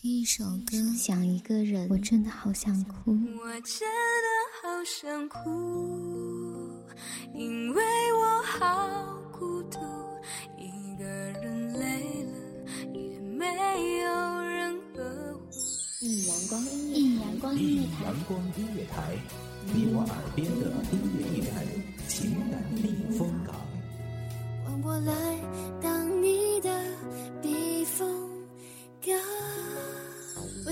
一首歌，想一个人，我真的好想哭。我真的好想哭，因为我好孤独，一个人累了也没有人呵护。一阳光音乐，一阳光音乐台，阳光音乐台，你我耳边的音乐驿站，情感避风港。换我来当你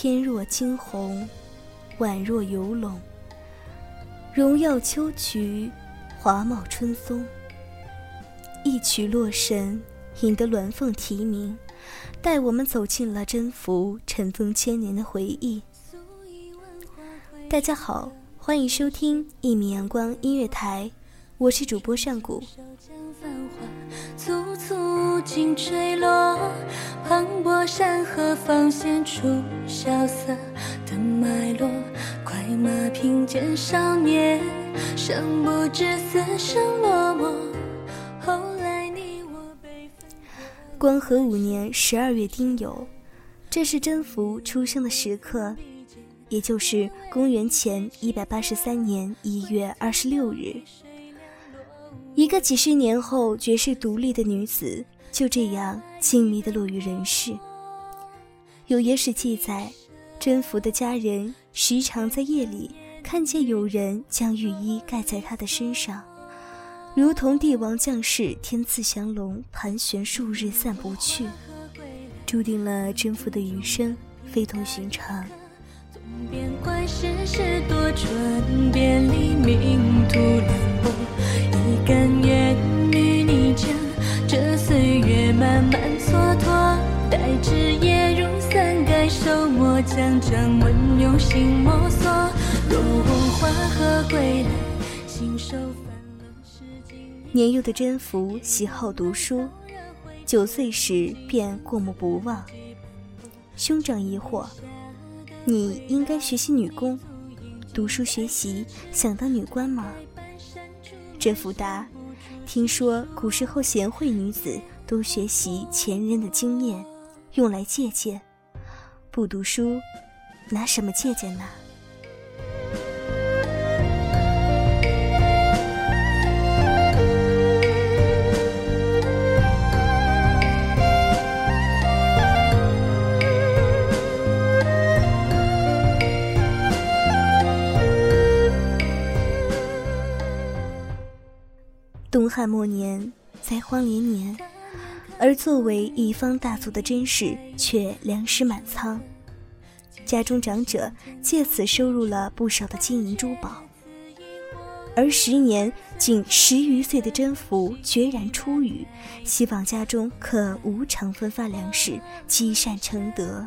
翩若惊鸿，宛若游龙。荣耀秋菊，华茂春松。一曲洛神，引得鸾凤啼鸣，带我们走进了征服尘封千年的回忆。大家好，欢迎收听一米阳光音乐台，我是主播上古。簇簇尽坠落，磅礴山河放现出萧瑟的脉络。快马平肩少年，尚不知死生落寞。后来你我被光和五年十二月丁酉，这是征服出生的时刻，也就是公元前一百八十三年一月二十六日。一个几十年后绝世独立的女子，就这样静谧的落于人世。有野史记载，甄宓的家人时常在夜里看见有人将玉衣盖在她的身上，如同帝王将士天赐降龙，盘旋数日散不去，注定了甄宓的余生非同寻常。边关世事多舛，别离命途难泊。一甘愿与你将这岁月慢慢蹉跎，待枝叶如伞盖手墨，将掌纹用心摸索。若我花荷归来，信手翻了诗经。年幼的甄宓喜好读书，九岁时便过目不忘。兄长疑惑。你应该学习女工，读书学习，想当女官吗？甄宓答：听说古时候贤惠女子都学习前人的经验，用来借鉴。不读书，拿什么借鉴呢？东汉末年，灾荒连年，而作为一方大族的甄氏却粮食满仓，家中长者借此收入了不少的金银珠宝。而时年仅十余岁的甄宓决然出语，希望家中可无偿分发粮食，积善成德。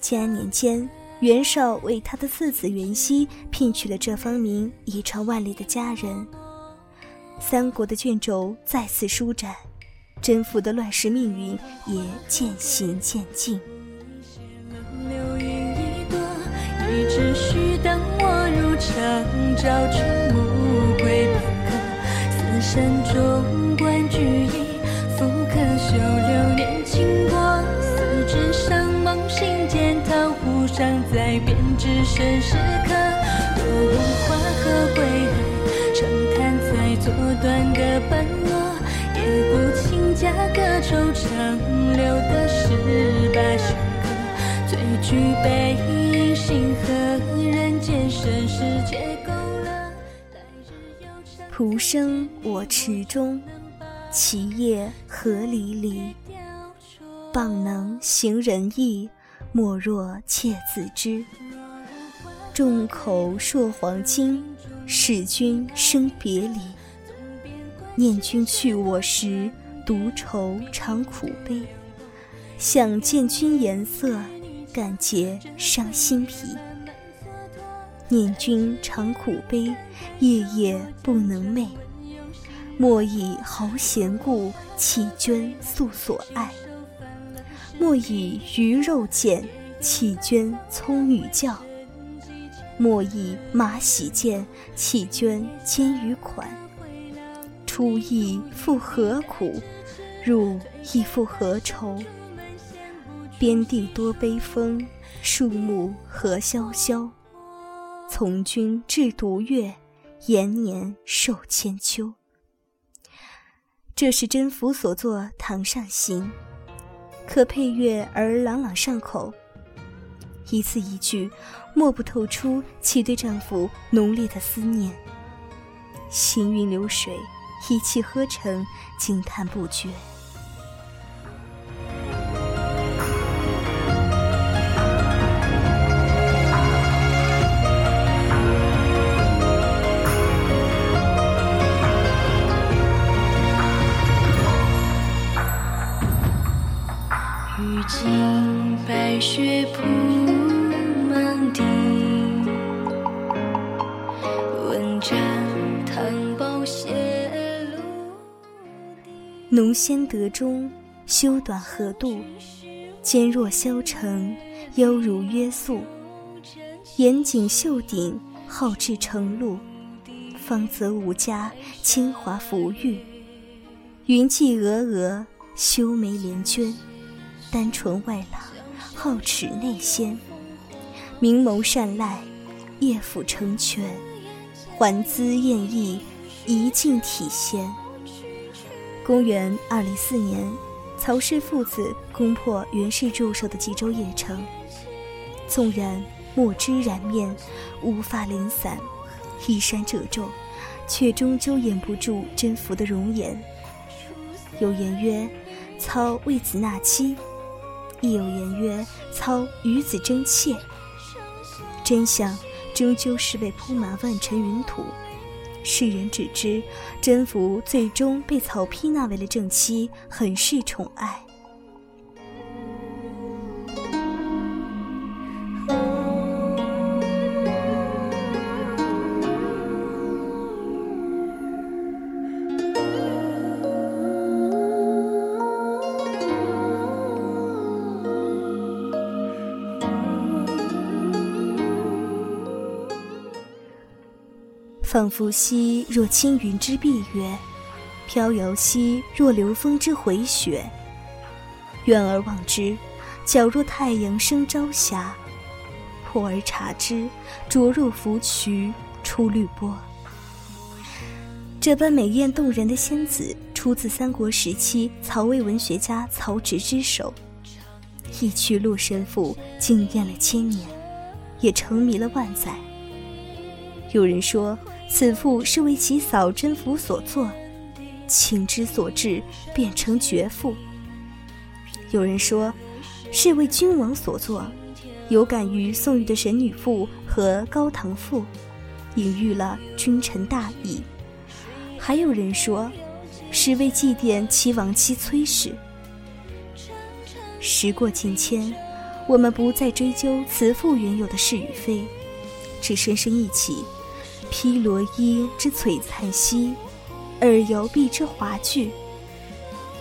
建安年间，袁绍为他的次子袁熙聘娶了这方名遗传万里的佳人。三国的卷轴再次舒展，甄宓的乱世命运也渐行渐近。流云一朵，一直须等我入城照出暮归片刻。此山中观菊影，复可修流年经过。四指上梦醒间桃湖上，再编织生时刻。若无花荷归来。做断个半落，也不请嫁个惆怅留的十八休克，最具悲心和人间盛世皆勾勒。蒲生我池中，其叶何离离。谤能行人意，莫若妾自知。众口铄黄金，使君生别离。念君去我时，独愁长苦悲。想见君颜色，感结伤心脾。念君长苦悲，夜夜不能寐。莫以豪贤故，弃捐素所爱。莫以鱼肉贱，弃捐聪女教。莫以马喜贱，弃捐奸于款。出亦复何苦？入亦复何愁？边地多悲风，树木何萧萧。从军至独月，延年受千秋。这是甄宓所作《堂上行》，可配乐而朗朗上口，一字一句，莫不透出其对丈夫浓烈的思念。行云流水，一气呵成，惊叹不绝。浓纤得中，修短合度，坚若削成，优如约素。严谨秀顶，好志成露。芳泽无加，清华浮玉。云髻峨峨，修眉连娟。丹唇外朗，皓齿内鲜。明眸善睐，叶府成全。环姿艳逸，仪静体现。公元二零四年，曹氏父子攻破袁氏驻守的冀州邺城。纵然墨汁染面，乌发零散，衣衫褶皱，却终究掩不住甄宓的容颜。有言曰：“操为子纳妻。”亦有言曰：“操与子争妾。”真相终究是被铺满万尘云土。世人只知，甄宓最终被曹丕纳为了正妻，很是宠爱。仿佛兮若轻云之蔽月，飘摇兮若流风之回雪。远而望之，皎若太阳升朝霞；破而察之，灼若芙蕖出绿波。这般美艳动人的仙子，出自三国时期曹魏文学家曹植之手。一曲《洛神赋》惊艳了千年，也沉迷了万载。有人说。此赋是为其嫂甄宓所作，情之所至，变成绝赋。有人说，是为君王所作，有感于宋玉的《神女赋》和《高唐赋》，隐喻了君臣大义。还有人说，是为祭奠其亡妻崔氏。时过境迁，我们不再追究此赋原有的是与非，只深深忆起。披罗衣之璀璨兮，尔犹璧之华具。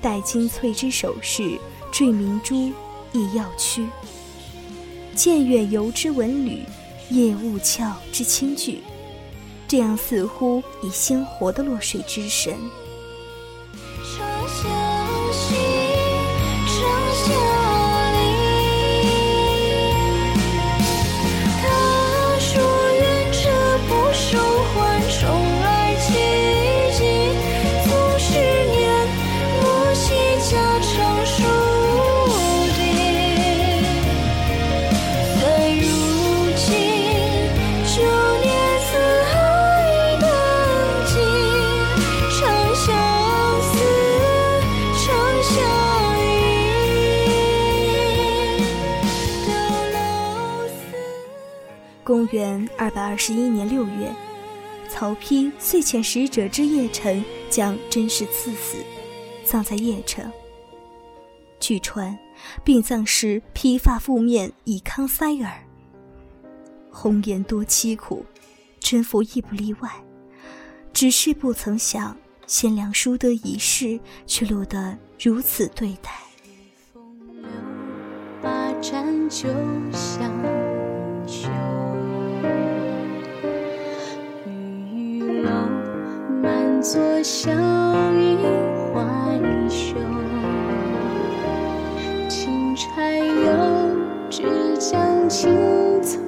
戴金翠之首饰，缀明珠亦要曲。见远游之文旅，夜雾峭之轻具。这样似乎以鲜活的落水之神。元二百二十一年六月，曹丕遂遣使者至邺城，将甄氏赐死，葬在邺城。据传，殡葬时披发覆面，以康塞耳。红颜多凄苦，甄宓亦不例外。只是不曾想，贤良淑德一世，却落得如此对待。把盏酒香秋，满座笑语怀袖，轻柴油，只将青草。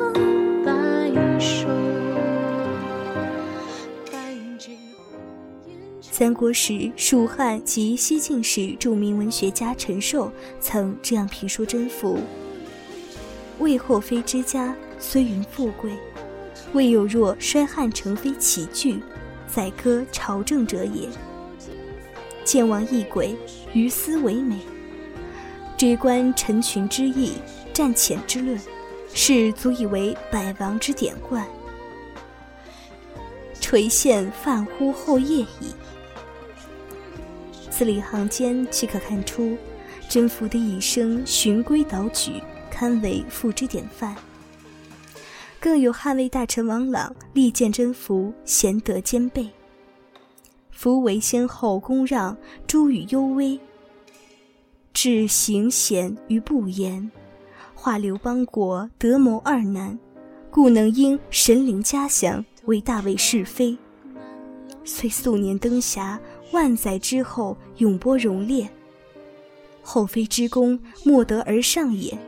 三国时，蜀汉及西晋时著名文学家陈寿曾这样评说甄宓：“魏后妃之家，虽云富贵，未有若衰汉成妃起居，宰割朝政者也。见王异轨，于斯为美。追观臣群之意，战浅之论，是足以为百王之典冠。垂线泛乎后叶矣。”字里行间即可看出，甄宓的一生循规蹈矩，堪为父之典范。更有汉魏大臣王朗力荐甄宓，贤德兼备。夫为先后恭让，诸与幽微，至行贤于不言，化刘邦国德谋二难，故能因神灵嘉祥，为大魏是非。虽素年登霞。万载之后，永播荣烈。后妃之功，莫得而上也。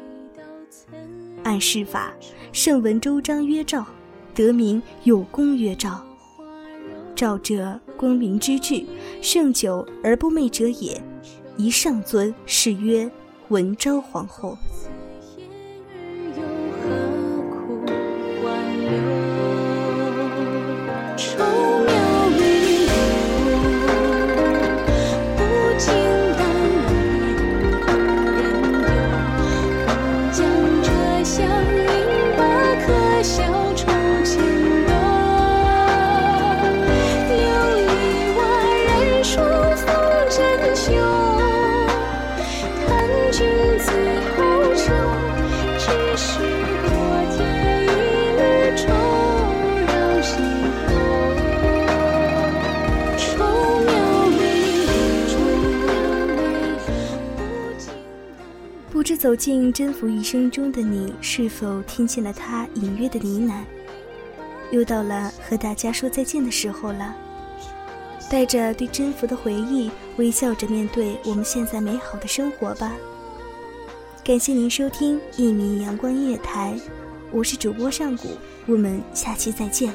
按世法，圣文周章曰赵，得名有功曰赵，赵者，光明之治，圣久而不昧者也。宜上尊，是曰文昭皇后。走进甄宓一生中的你，是否听见了他隐约的呢喃？又到了和大家说再见的时候了。带着对甄宓的回忆，微笑着面对我们现在美好的生活吧。感谢您收听一米阳光音乐台，我是主播上古，我们下期再见。